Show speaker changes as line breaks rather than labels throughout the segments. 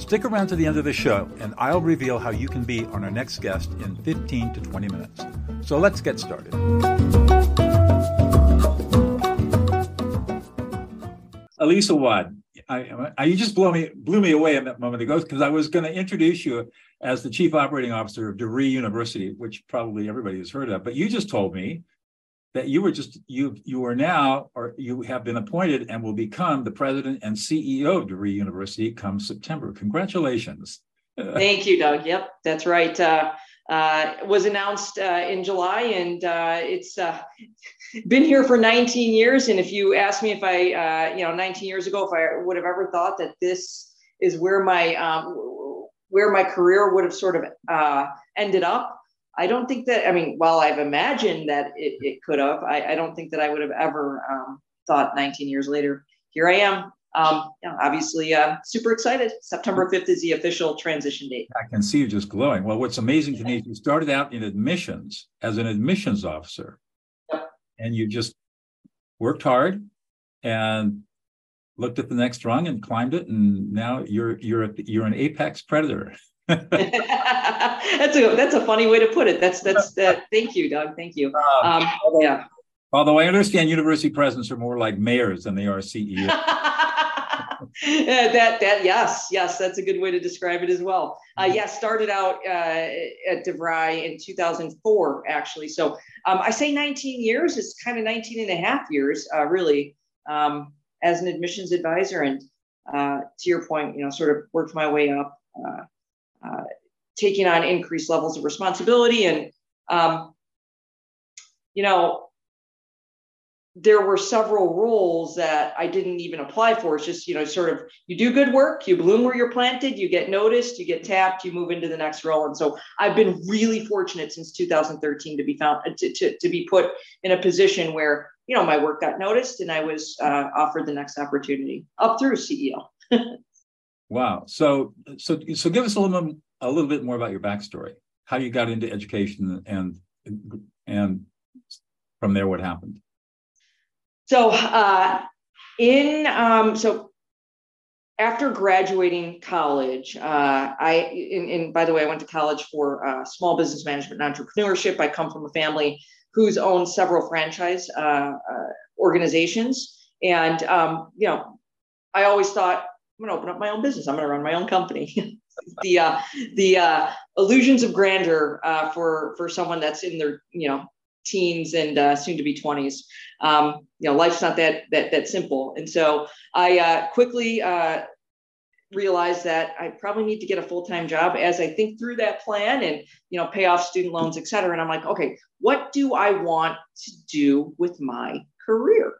Stick around to the end of the show, and I'll reveal how you can be on our next guest in 15 to 20 minutes. So let's get started. Elise Awwad, I, I, you just blew me blew me away a moment ago because I was going to introduce you as the chief operating officer of DeVry University, which probably everybody has heard of. But you just told me that you were just you you are now or you have been appointed and will become the president and CEO of DeVry University come September. Congratulations.
Thank you, Doug. Yep, that's right. Uh, uh, was announced uh, in July, and uh, it's uh, been here for 19 years. And if you ask me if I, uh, you know, 19 years ago, if I would have ever thought that this is where my um, where my career would have sort of ended up, I don't think that, I mean, while I've imagined that it, it could have, I, I, don't think that I would have ever um, thought 19 years later, here I am. Um, yeah, obviously, uh, super excited. September 5th is the official transition date.
I can see you just glowing. Well, what's amazing to me is you started out in admissions as an admissions officer, yep. and you just worked hard and looked at the next rung and climbed it, and now you're you're you're an apex predator.
that's a that's a funny way to put it. That's that's that. Thank you, Doug. Thank you. Um, um,
yeah. Although I understand university presidents are more like mayors than they are CEOs.
that that yes yes that's a good way to describe it as well. Uh, mm-hmm. yeah, started out uh, at DeVry in 2004 actually. So um, I say 19 years. It's kind of 19 and a half years uh, really um, as an admissions advisor. And uh, to your point, you know, sort of worked my way up. Uh, uh, taking on increased levels of responsibility and um, you know there were several roles that I didn't even apply for. It's just, you know, sort of you do good work, you bloom where you're planted, you get noticed, you get tapped, you move into the next role. And so I've been really fortunate since 2013 to be found to, to, to be put in a position where, you know, my work got noticed and I was uh, offered the next opportunity up through CEO.
Wow. So so so give us a little a little bit more about your backstory. How you got into education and and from there what happened.
So uh, in um, so after graduating college, uh, I and, by the way, I went to college for uh, small business management and entrepreneurship. I come from a family who's owned several franchise uh, uh, organizations, and um, you know, I always thought I'm going to open up my own business. I'm going to run my own company. the uh, the uh, illusions of grandeur uh, for for someone that's in their you know teens and uh, soon to be 20s. Um, you know, life's not that that that simple. And so I uh, quickly uh, realized that I probably need to get a full time job as I think through that plan and you know pay off student loans, et cetera. And I'm like, okay, what do I want to do with my career?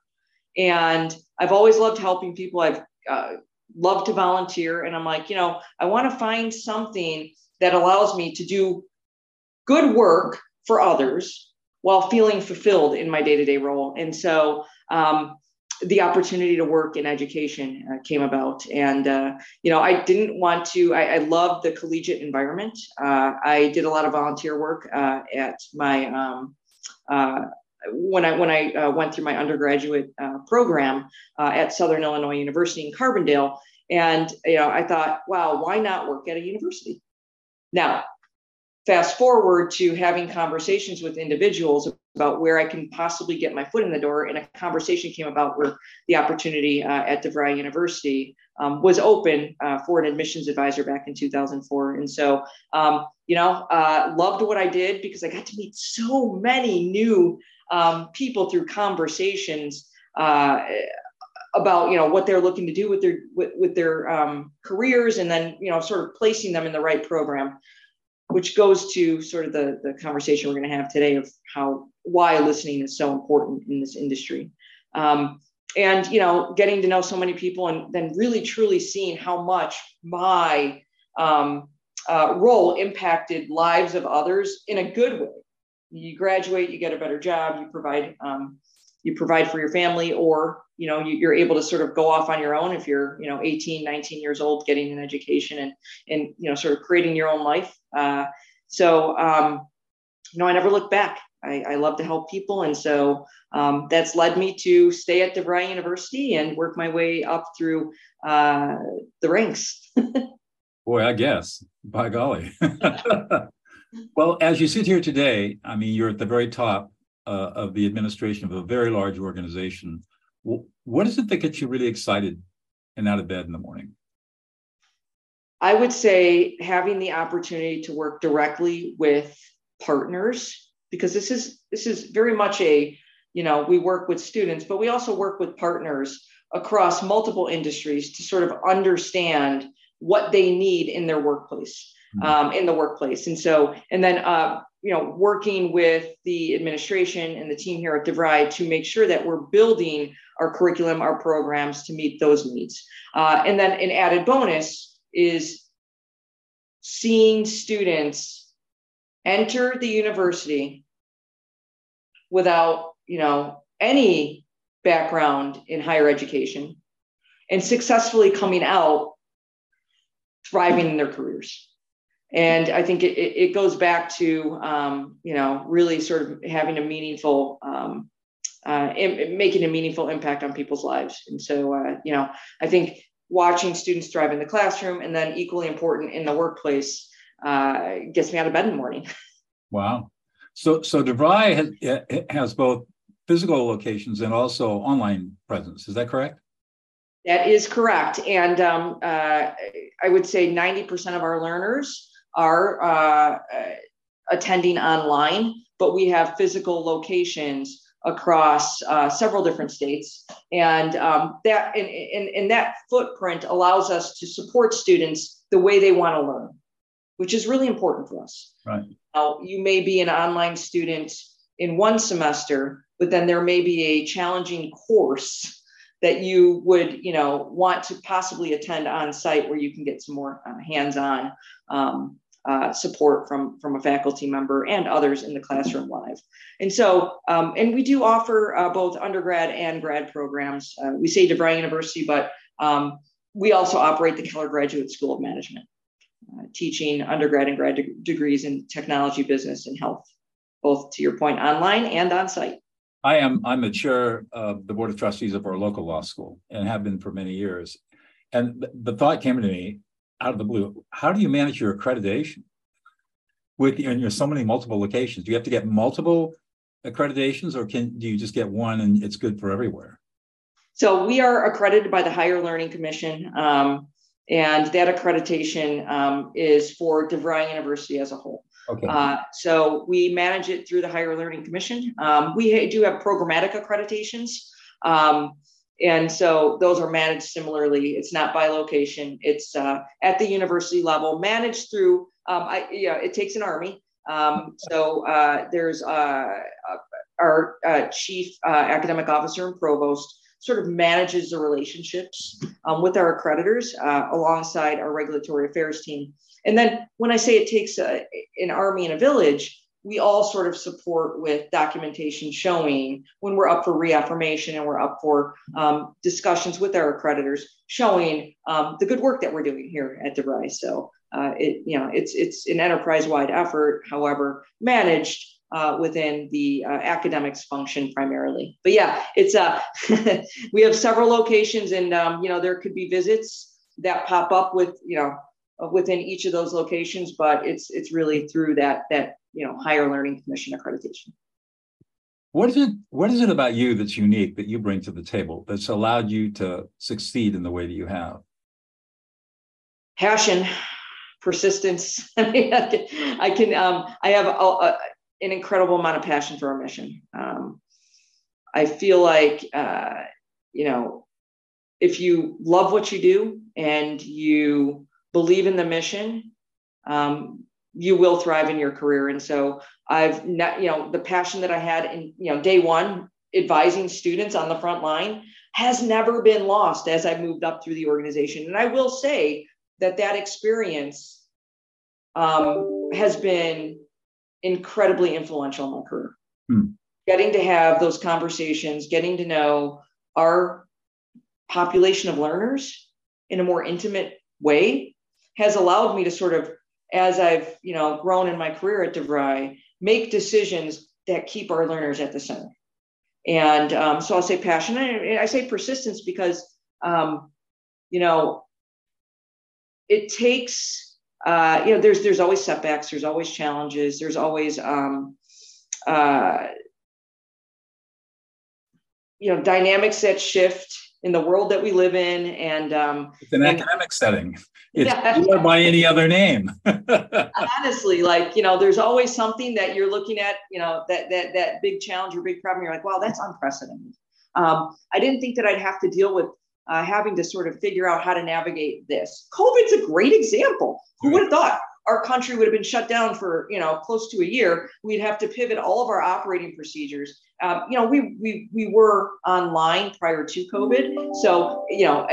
And I've always loved helping people. I've uh, love to volunteer. And I'm like, you know, I want to find something that allows me to do good work for others while feeling fulfilled in my day to day role. And so, um, the opportunity to work in education uh, came about and uh, you know i didn't want to i, I loved the collegiate environment uh, i did a lot of volunteer work uh, at my um, uh, when I when I uh, went through my undergraduate uh, program uh, at Southern Illinois University in Carbondale, and you know, I thought, wow, why not work at a university? Now, fast forward to having conversations with individuals about where I can possibly get my foot in the door, and a conversation came about where the opportunity uh, at DeVry University um, was open uh, for an admissions advisor back in 2004. And so, um, you know, uh, loved what I did because I got to meet so many new um, people through conversations uh, about you know what they're looking to do with their with, with their um, careers and then you know sort of placing them in the right program which goes to sort of the, the conversation we're going to have today of how why listening is so important in this industry um, and you know getting to know so many people and then really truly seeing how much my um, uh, role impacted lives of others in a good way. You graduate, you get a better job, you provide um, you provide for your family, or you know you, are able to sort of go off on your own if you're you know 18, 19 years old, getting an education and and you know sort of creating your own life. Uh, so um, you know, I never look back. I, I love to help people, and so um, that's led me to stay at DeVry University and work my way up through uh, the ranks.
Boy, I guess. By golly. well, as you sit here today, I mean, you're at the very top uh, of the administration of a very large organization. What is it that gets you really excited and out of bed in the morning?
I would say having the opportunity to work directly with partners because this is this is very much a you know we work with students but we also work with partners across multiple industries to sort of understand what they need in their workplace. Um, in the workplace. And so and then uh, you know working with the administration and the team here at DeVry to make sure that we're building our curriculum our programs to meet those needs. Uh, and then an added bonus is seeing students enter the university without you know any background in higher education and successfully coming out thriving in their careers and i think it, it goes back to um, you know really sort of having a meaningful um, uh, making a meaningful impact on people's lives and so uh, you know i think watching students thrive in the classroom and then equally important in the workplace uh, gets me out of bed in the morning
wow so so DeVry has, has both physical locations and also online presence. Is that correct?
That is correct. And um, uh, I would say 90% of our learners are uh, attending online, but we have physical locations across uh, several different states. And um, that and, and, and that footprint allows us to support students the way they want to learn, which is really important for us.
Right.
Now, you may be an online student in one semester, but then there may be a challenging course that you would you know want to possibly attend on site where you can get some more uh, hands-on um, uh, support from from a faculty member and others in the classroom live. And so um, and we do offer uh, both undergrad and grad programs. Uh, we say DeVry University but um, we also operate the keller graduate school of management uh, teaching undergrad and grad de- degrees in technology business and health both to your point online and on site
I am I'm the chair of the board of trustees of our local law school and have been for many years. And the, thought came to me out of the blue: How do you manage your accreditation with and so many multiple locations? Do you have to get multiple accreditations, or can do you just get one and it's good for everywhere?
So we are accredited by the Higher Learning Commission, um, and that accreditation um, is for DeVry University as a whole. Okay. Uh, so we manage it through the Higher Learning Commission. Um, we do have programmatic accreditations. Um, and so those are managed similarly. It's not by location. It's uh, at the university level, managed through. Um, I, yeah, it takes an army. Um, so uh, there's uh, uh our uh, chief uh, academic officer and provost sort of manages the relationships um, with our accreditors alongside our regulatory affairs team. And then when I say it takes a, an army and a village, we all sort of support with documentation showing when we're up for reaffirmation and we're up for um, discussions with our accreditors showing um, the good work that we're doing here at DeVry. So uh, it, you know, it's it's an enterprise-wide effort, however, managed uh, within the uh, academics function primarily. But yeah, it's uh, we have several locations, and um, you know, there could be visits that pop up with you know within each of those locations, but it's it's really through that that you know higher learning commission accreditation.
What is it? What is it about you that's unique that you bring to the table that's allowed you to succeed in the way that you have?
Passion, persistence. I mean, I can, I, can um, I have a, a, an incredible amount of passion for our mission. Um, I feel like uh, you know if you love what you do and you believe in the mission, um, you will thrive in your career. And so I've not, you know, the passion that I had in, you know, day one, advising students on the front line has never been lost as I moved up through the organization. And I will say that that experience um, has been incredibly influential in my career. Hmm. Getting to have those conversations, getting to know our population of learners in a more intimate way has allowed me to sort of, as I've you know grown in my career at DeVry, make decisions that keep our learners at the center. And um, so I'll say passion. And I say persistence because um, you know it takes uh, you know there's there's always setbacks, there's always challenges, there's always um, uh, you know dynamics that shift in the world that we live in and um,
it's an
and,
academic setting. It's yeah. by any other name.
Honestly like you know there's always something that you're looking at you know that that that big challenge or big problem. You're like wow that's unprecedented. Um, i didn't think that i'd have to deal with uh, having to sort of figure out how to navigate this. Covid's a great example. Who would have thought our country would have been shut down for you know close to a year we'd have to pivot all of our operating procedures. Um, you know we, we we were online prior to covid so you know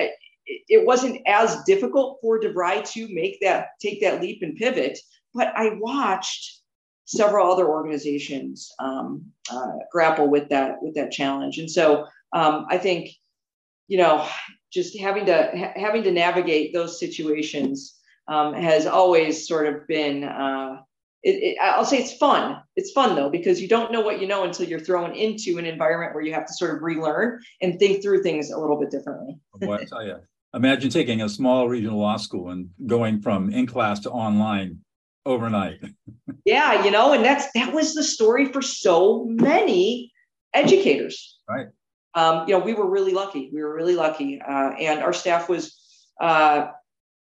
it, wasn't as difficult for DeVry to make that take that leap and pivot but i watched several other organizations um, uh, grapple with that with that challenge. And so um, i think you know just having to ha- having to navigate those situations um, has always sort of been. Uh, it, it, I'll say it's fun. It's fun though because you don't know what you know until you're thrown into an environment where you have to sort of relearn and think through things a little bit differently.
Boy, I tell you, imagine taking a small regional law school and going from in class to online overnight.
yeah, you know, and that's that was the story for so many educators.
Right.
Um, you know, we were really lucky. We were really lucky, uh, and our staff was uh,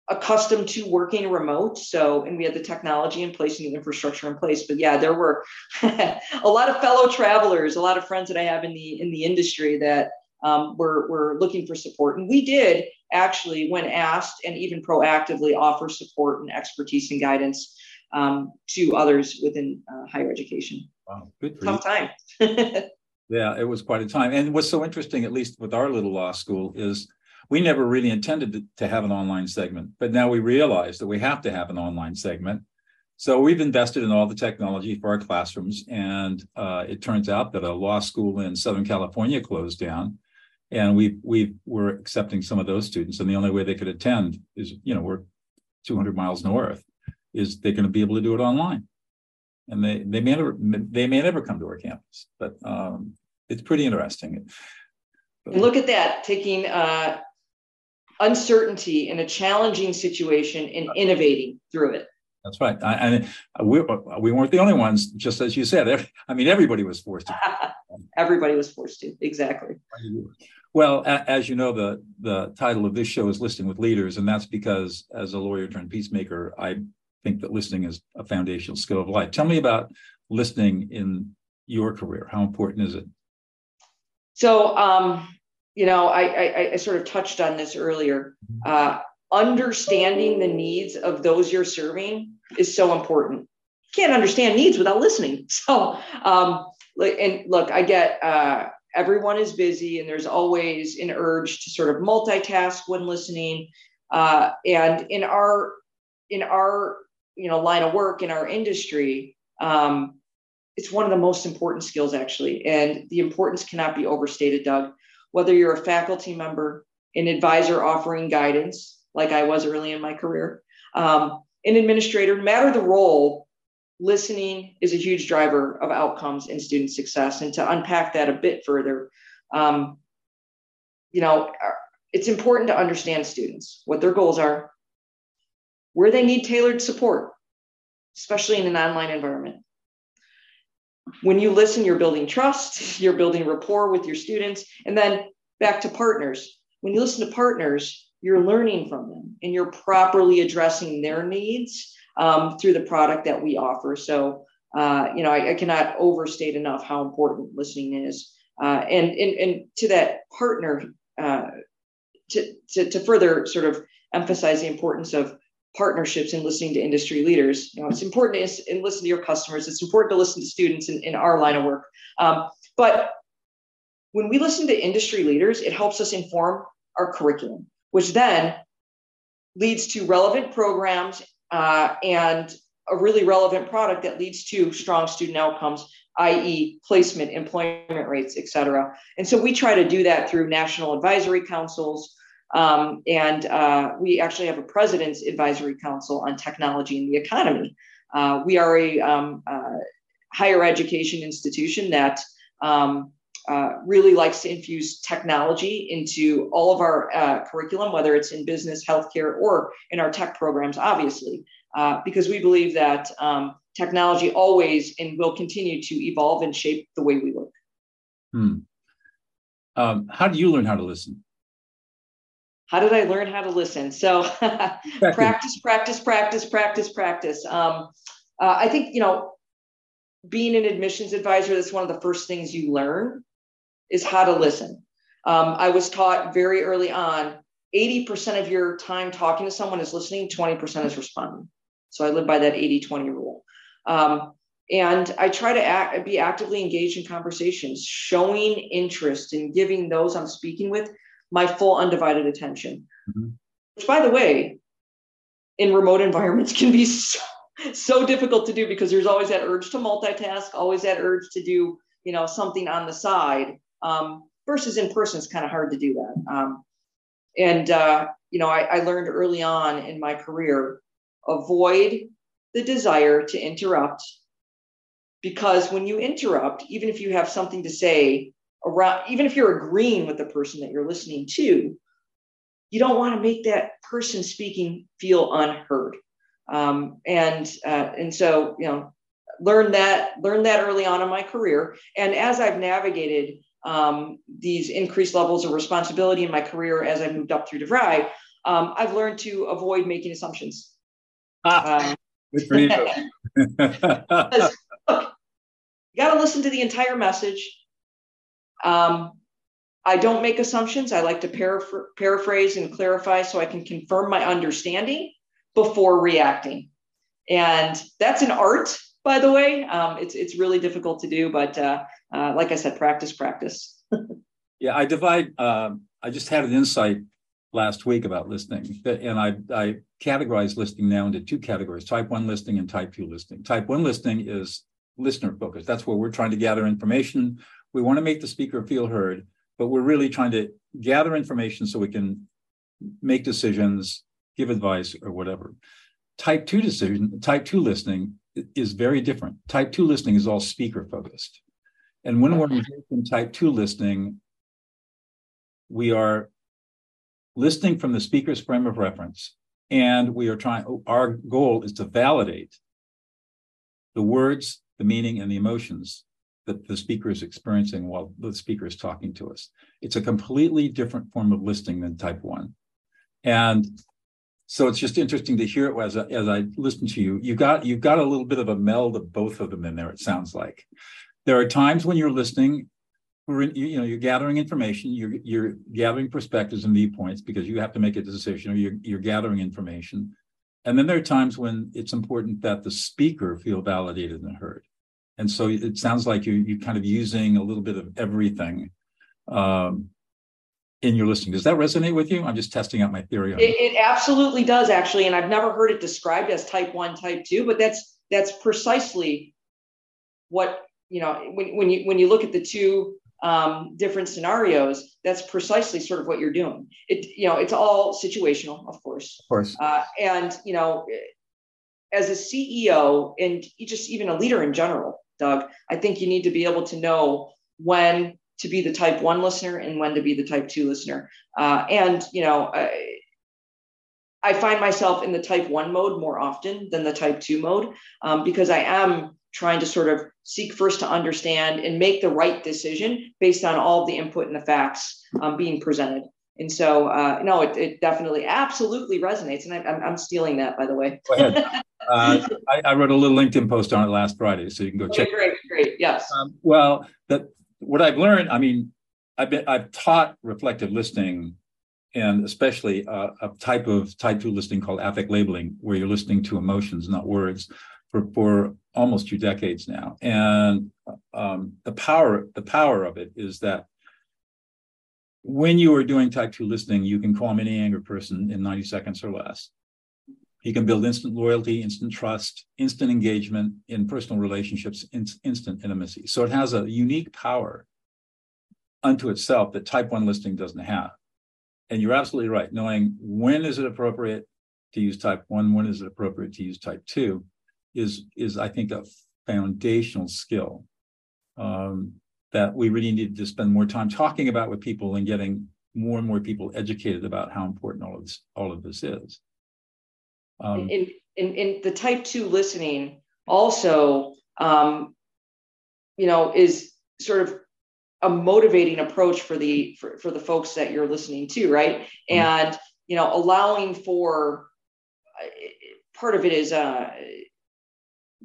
accustomed to working remote. So and we had the technology in place and the infrastructure in place. But yeah there were a lot of fellow travelers a lot of friends that i have in the in the industry that um, were, were looking for support. And we did actually when asked and even proactively offer support and expertise and guidance um, to others within uh, higher education.
Wow good
tough you. time.
Yeah it was quite a time. And what's so interesting at least with our little law school is we never really intended to, to have an online segment, but now we realize that we have to have an online segment. So we've invested in all the technology for our classrooms, and uh, it turns out that a law school in Southern California closed down, and we we were accepting some of those students, and the only way they could attend is you know we're 200 miles north, is they're going to be able to do it online, and they they may never they may never come to our campus, but um, it's pretty interesting.
And look at that, taking uh, uncertainty in a challenging situation and innovating through it.
That's right. And we, we weren't the only ones, just as you said. I mean, everybody was forced to.
everybody was forced to, exactly.
Well, as you know, the, the title of this show is Listening with Leaders, and that's because as a lawyer turned peacemaker, I think that listening is a foundational skill of life. Tell me about listening in your career. How important is it?
So, um, you know, I, I, I sort of touched on this earlier. Uh, understanding the needs of those you're serving is so important. You can't understand needs without listening. So, um, and look, I get uh, everyone is busy, and there's always an urge to sort of multitask when listening. Uh, and in our in our you know line of work in our industry, um, it's one of the most important skills actually, and the importance cannot be overstated, Doug whether you're a faculty member, an advisor offering guidance, like I was early in my career, um, an administrator, no matter the role, listening is a huge driver of outcomes and student success. And to unpack that a bit further, um, you know, it's important to understand students, what their goals are, where they need tailored support, especially in an online environment. When you listen, you're building trust, you're building rapport with your students. And then back to partners. When you listen to partners, you're learning from them and you're properly addressing their needs um, through the product that we offer. So, uh, you know, I, I, cannot overstate enough how important listening is. Uh, and, and, and to that partner, uh, to, to, to further sort of emphasize the importance of partnerships and listening to industry leaders. You know, it's important to listen to your customers. It's important to listen to students in, in our line of work. Um, but when we listen to industry leaders, it helps us inform our curriculum, which then leads to relevant programs uh, and a really relevant product that leads to strong student outcomes i.e., placement, employment rates, et cetera. And so we try to do that through national advisory councils. Um, and uh, we actually have a president's advisory council on technology and the economy. Uh, we are a um, uh, higher education institution that um, uh, really likes to infuse technology into all of our uh, curriculum, whether it's in business, healthcare, or in our tech programs, obviously, uh, because we believe that um, technology always and will continue to evolve and shape the way we work.
Hmm. Um, how do you learn how to listen?
How did I learn how to listen? So practice, practice, practice, practice, practice. Um, uh, I think you know, being an admissions advisor, that's one of the first things you learn is how to listen. Um, I was taught very early on 80% of your time talking to someone is listening, 20% is responding. So I live by that 80 20 rule. Um, and I try to act, be actively engaged in conversations, showing interest and in giving those I'm speaking with my full undivided attention. Mm-hmm. Which, by the way, in remote environments can be so, so difficult to do because there's always that urge to multitask, always that urge to do you know something on the side. Um, versus in person, it's kind of hard to do that. Um, and uh, you know, I, I learned early on in my career avoid the desire to interrupt because when you interrupt even if you have something to say around even if you're agreeing with the person that you're listening to you don't want to make that person speaking feel unheard um, and uh, and so you know learn that learn that early on in my career and as i've navigated um, these increased levels of responsibility in my career as i moved up through DeVry, um, i've learned to avoid making assumptions ah. um, Good for you. look, you got to listen to the entire message. Um, I don't make assumptions. I like to paraphr- paraphrase and clarify so I can confirm my understanding before reacting. And that's an art, by the way. Um, it's it's really difficult to do, but uh, uh, like I said, practice, practice.
yeah, I divide. Um, I just had an insight last week about listening, and I, I categorize listening now into two categories: type one listening and type two listening. Type one listening is listener focused. That's where we're trying to gather information. We want to make the speaker feel heard, but we're really trying to gather information so we can make decisions, give advice, or whatever. Type two decision, type two listening is very different. Type two listening is all speaker focused. And when we're in type two listening, we are listening from the speaker's frame of reference. And we are trying, our goal is to validate the words, the meaning, and the emotions that the speaker is experiencing while the speaker is talking to us. It's a completely different form of listening than type one. And so it's just interesting to hear it as, I, as I listen to you. You got you've got a little bit of a meld of both of them in there. It sounds like there are times when you're listening you know you're gathering information you're you're gathering perspectives and viewpoints because you have to make a decision or you're, you're gathering information and then there are times when it's important that the speaker feel validated and heard and so it sounds like you're, you're kind of using a little bit of everything um, in your listening does that resonate with you i'm just testing out my theory
it, it absolutely does actually and i've never heard it described as type 1 type 2 but that's that's precisely what you know when, when you when you look at the two um, different scenarios, that's precisely sort of what you're doing. It, you know, it's all situational, of course.
Of course.
Uh, and you know, as a CEO and just even a leader in general, Doug, I think you need to be able to know when to be the type one listener and when to be the type two listener. Uh, and you know, I, I, find myself in the type one mode more often than the type two mode um, because I am trying to sort of seek first to understand and make the right decision based on all the input and the facts um, being presented. And so, uh, no, it, it, definitely, absolutely resonates. And I, am I'm stealing that, by the way.
Go ahead. uh, I, I, wrote a little LinkedIn post on it last Friday, so you can go okay, check.
Great, great, yes. Um,
well, that what I've learned. I mean, I've been I've taught reflective listening, and especially uh, a type of type two listening called affect labeling, where you're listening to emotions, not words for, for almost two decades now. And um, the power, the power of it is that when you are doing type 2 listening, you can calm any angry person in 90 seconds or less. You can build instant loyalty, instant trust, instant engagement in personal relationships, in, instant intimacy. So it has a unique power unto itself that type 1 listening doesn't have. And you're absolutely right. Knowing when is it appropriate to use type 1, when is it appropriate to use type 2 is, is I think, a foundational skill um, that we really need to spend more time talking about with people and getting more and more people educated about how important all of this, all of this is.
Um, in, in, in the type 2 listening also, um, you know, is sort of a motivating approach for the for, for the folks that you're listening to right mm-hmm. and you know allowing for uh, part of it is uh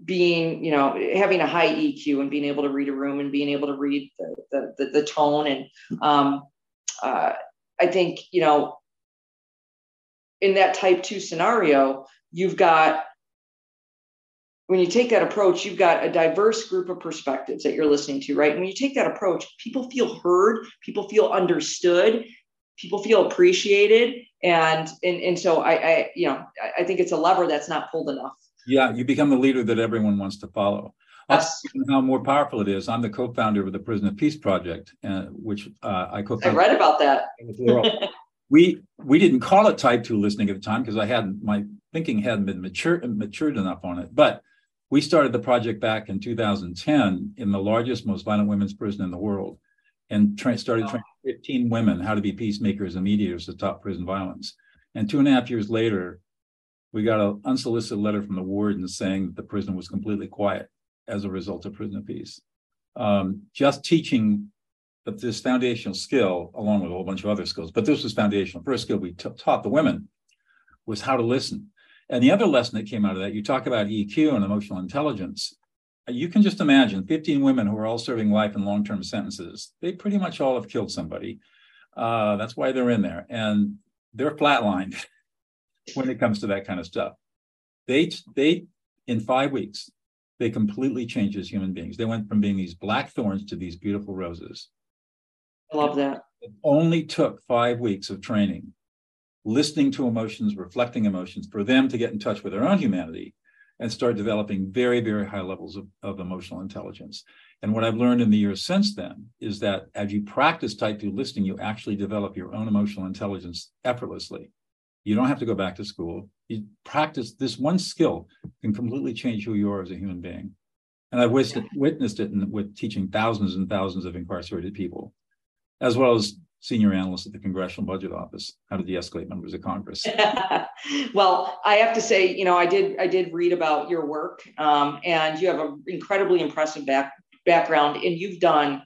being you know having a high eq and being able to read a room and being able to read the the, the, the tone and um uh i think you know in that type 2 scenario you've got when you take that approach, you've got a diverse group of perspectives that you're listening to, right? And when you take that approach, people feel heard, people feel understood, people feel appreciated. And and, and so I, I you know, I think it's a lever that's not pulled enough.
Yeah, you become the leader that everyone wants to follow. That's how more powerful it is. I'm the co-founder of the Prison of Peace Project, uh, which uh, I co-founded.
I read about that.
we we didn't call it type two listening at the time because I hadn't my thinking hadn't been mature matured enough on it. But we started the project back in 2010 in the largest, most violent women's prison in the world and tra- started training 15 women how to be peacemakers and mediators to stop prison violence. And two and a half years later, we got an unsolicited letter from the warden saying that the prison was completely quiet as a result of prison peace. Um, just teaching this foundational skill, along with a whole bunch of other skills, but this was foundational. First skill we t- taught the women was how to listen. And the other lesson that came out of that, you talk about EQ and emotional intelligence. You can just imagine 15 women who are all serving life and long term sentences. They pretty much all have killed somebody. Uh, that's why they're in there. And they're flatlined when it comes to that kind of stuff. They, they, in five weeks, they completely changed as human beings. They went from being these black thorns to these beautiful roses.
I love that.
It only took five weeks of training listening to emotions, reflecting emotions, for them to get in touch with their own humanity and start developing very, very high levels of, of emotional intelligence. And what I've learned in the years since then is that as you practice type 2 listening, you actually develop your own emotional intelligence effortlessly. You don't have to go back to school. You practice this one skill can completely change who you are as a human being. And I've witnessed it in, with teaching thousands and thousands of incarcerated people, as well as senior analyst at the Congressional Budget Office, how to de-escalate members of Congress.
well, I have to say, you know, I did I did read about your work, um, and you have an incredibly impressive back, background, and you've done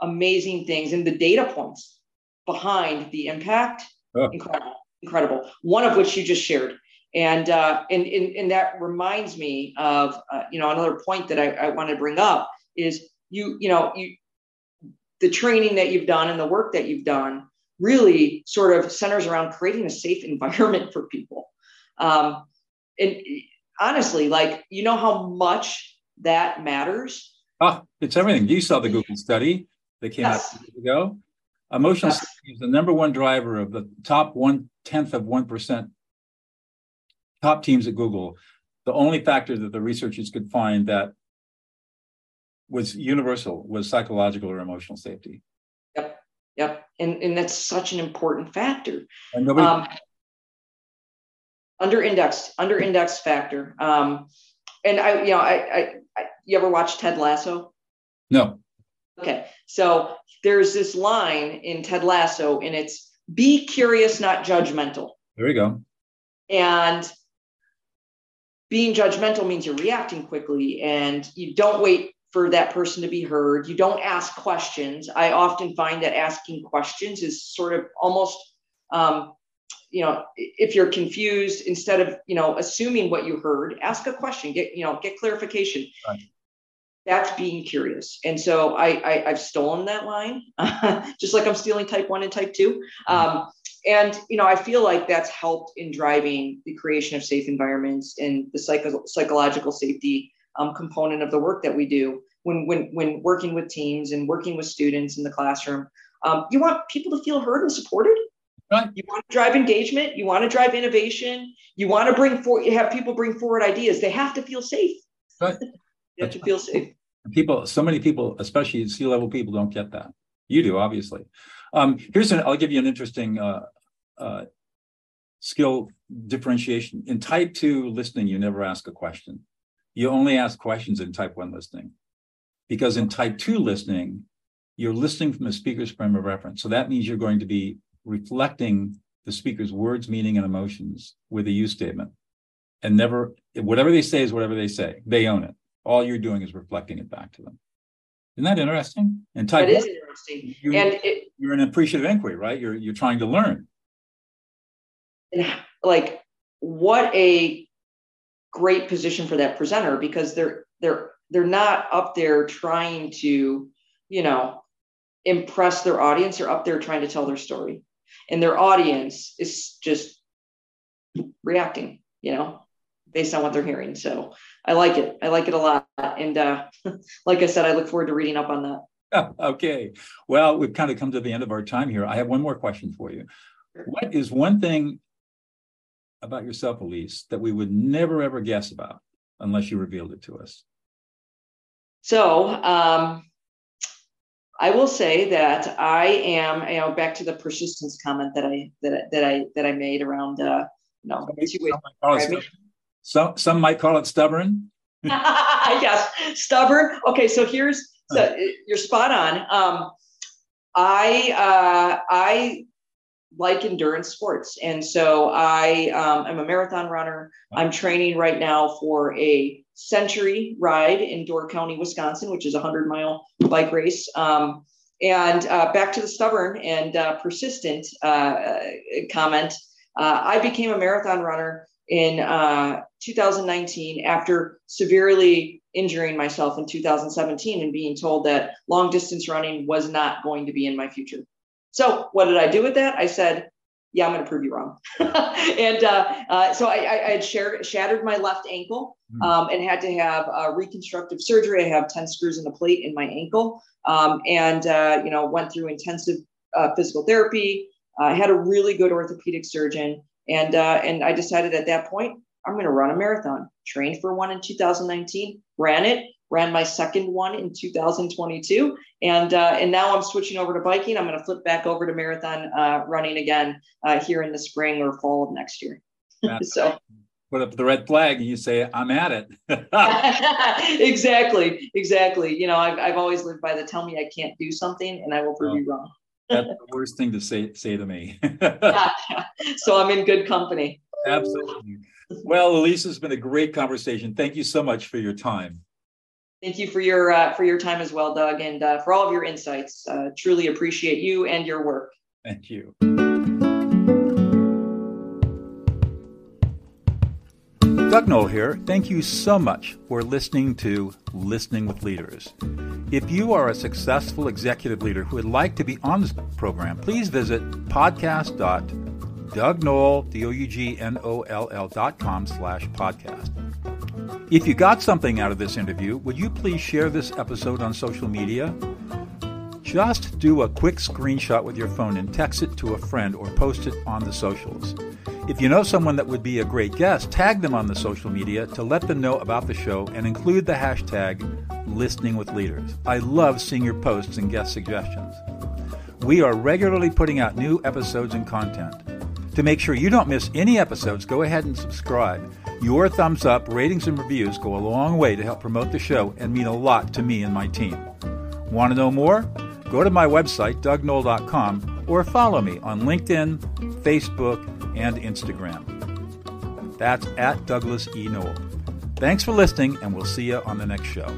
amazing things, and the data points behind the impact, oh. incredible, incredible. One of which you just shared. And, uh, and, and, and that reminds me of, uh, you know, another point that I, I want to bring up is you, you know, you, the training that you've done and the work that you've done really sort of centers around creating a safe environment for people. Um, and honestly, like, you know how much that matters?
Oh, it's everything. You saw the Google study that came yes. out years ago. Emotional yes. is the number one driver of the top one tenth of 1% top teams at Google. The only factor that the researchers could find that was universal was psychological or emotional safety.
Yep, yep, and and that's such an important factor. And nobody. Um, under indexed, under indexed factor. Um, and I, you know, I, I, I, you ever watch Ted Lasso?
No.
Okay, so there's this line in Ted Lasso, and it's "Be curious, not judgmental."
There we go.
And being judgmental means you're reacting quickly and you don't wait for that person to be heard. You don't ask questions. I often find that asking questions is sort of almost, um, you know, if you're confused, instead of you know assuming what you heard, ask a question. Get you know get clarification. Right. That's being curious, and so I, I have stolen that line, just like I'm stealing type one and type 2 mm-hmm. um, and you know i feel like that's helped in driving the creation of safe environments and the psycho- psychological safety um, component of the work that we do when when when working with teams and working with students in the classroom. Um, you want people to feel heard and supported.
Right.
You want to drive engagement. You want to drive innovation. You want to bring forward, have people bring forward ideas. They have to feel safe.
Right.
they have to feel safe.
People, so many people, especially C-level people, don't get that. You do, obviously. Um, here's an. I'll give you an interesting uh, uh, skill differentiation. In type two listening, you never ask a question. You only ask questions in type one listening, because in type two listening, you're listening from the speaker's frame of reference. So that means you're going to be reflecting the speaker's words, meaning, and emotions with a you statement. And never, whatever they say is whatever they say. They own it. All you're doing is reflecting it back to them. Isn't that interesting?
And type that is interesting.
You're, and it, you're an appreciative inquiry, right? You're you're trying to learn.
Like, what a great position for that presenter because they're they're they're not up there trying to, you know, impress their audience. They're up there trying to tell their story and their audience is just reacting, you know, based on what they're hearing. So I like it. I like it a lot. And uh, like I said, I look forward to reading up on that.
Okay. Well, we've kind of come to the end of our time here. I have one more question for you. What is one thing about yourself, Elise, that we would never ever guess about unless you revealed it to us?
So, um, I will say that I am, you know, back to the persistence comment that I that that I that I made around, uh, you know,
some, some might call it stubborn.
yes, stubborn. Okay, so here's so you're spot on. Um, I uh, I like endurance sports, and so I um, I'm a marathon runner. I'm training right now for a century ride in Door County, Wisconsin, which is a hundred mile bike race. Um, and uh, back to the stubborn and uh, persistent uh, comment. Uh, I became a marathon runner in uh, 2019 after severely injuring myself in 2017 and being told that long distance running was not going to be in my future. So, what did I do with that? I said, yeah, I'm going to prove you wrong. and uh, uh, so I, I, had shared, shattered my left ankle hmm. um, and had to have reconstructive surgery. I have 10 screws in the plate in my ankle um, and, uh, you know, went through intensive uh, physical therapy. I had a really good orthopedic surgeon. And, uh, and I decided at that point, I'm going to run a marathon. Trained for one in 2019, ran it, ran my second one in 2022 and uh, and now i'm switching over to biking. I'm going to flip back over to marathon uh, running again uh, here in the spring or fall of next year. So
put up the red flag and you say i'm at it.
Exactly exactly. You know I've, I've always lived by the tell me i can't do something and i will prove you wrong.
That's the worst thing to say say to me.
So i'm in good company.
Absolutely well elise has been a great conversation thank you so much for your time
Thank you for your uh, for your time as well, Doug, and uh, for all of your insights. Uh, truly appreciate you and your work.
Thank you. Doug Noll here. Thank you so much for listening to Listening with Leaders. If you are a successful executive leader who would like to be on this program, please visit podcast.dougnoll, D-O-U-G-N-O-L-L dot com slash podcast. If you got something out of this interview, would you please share this episode on social media? Just do a quick screenshot with your phone and text it to a friend or post it on the socials. If you know someone that would be a great guest, tag them on the social media to let them know about the show and include the hashtag listening with leaders. I love seeing your posts and guest suggestions. We are regularly putting out new episodes and content. To make sure you don't miss any episodes, go ahead and subscribe. Your thumbs up, ratings, and reviews go a long way to help promote the show and mean a lot to me and my team. Want to know more? Go to my website, dougnoll.com, or follow me on LinkedIn, Facebook, and Instagram. That's at Douglas E. Noll. Thanks for listening, and we'll see you on the next show.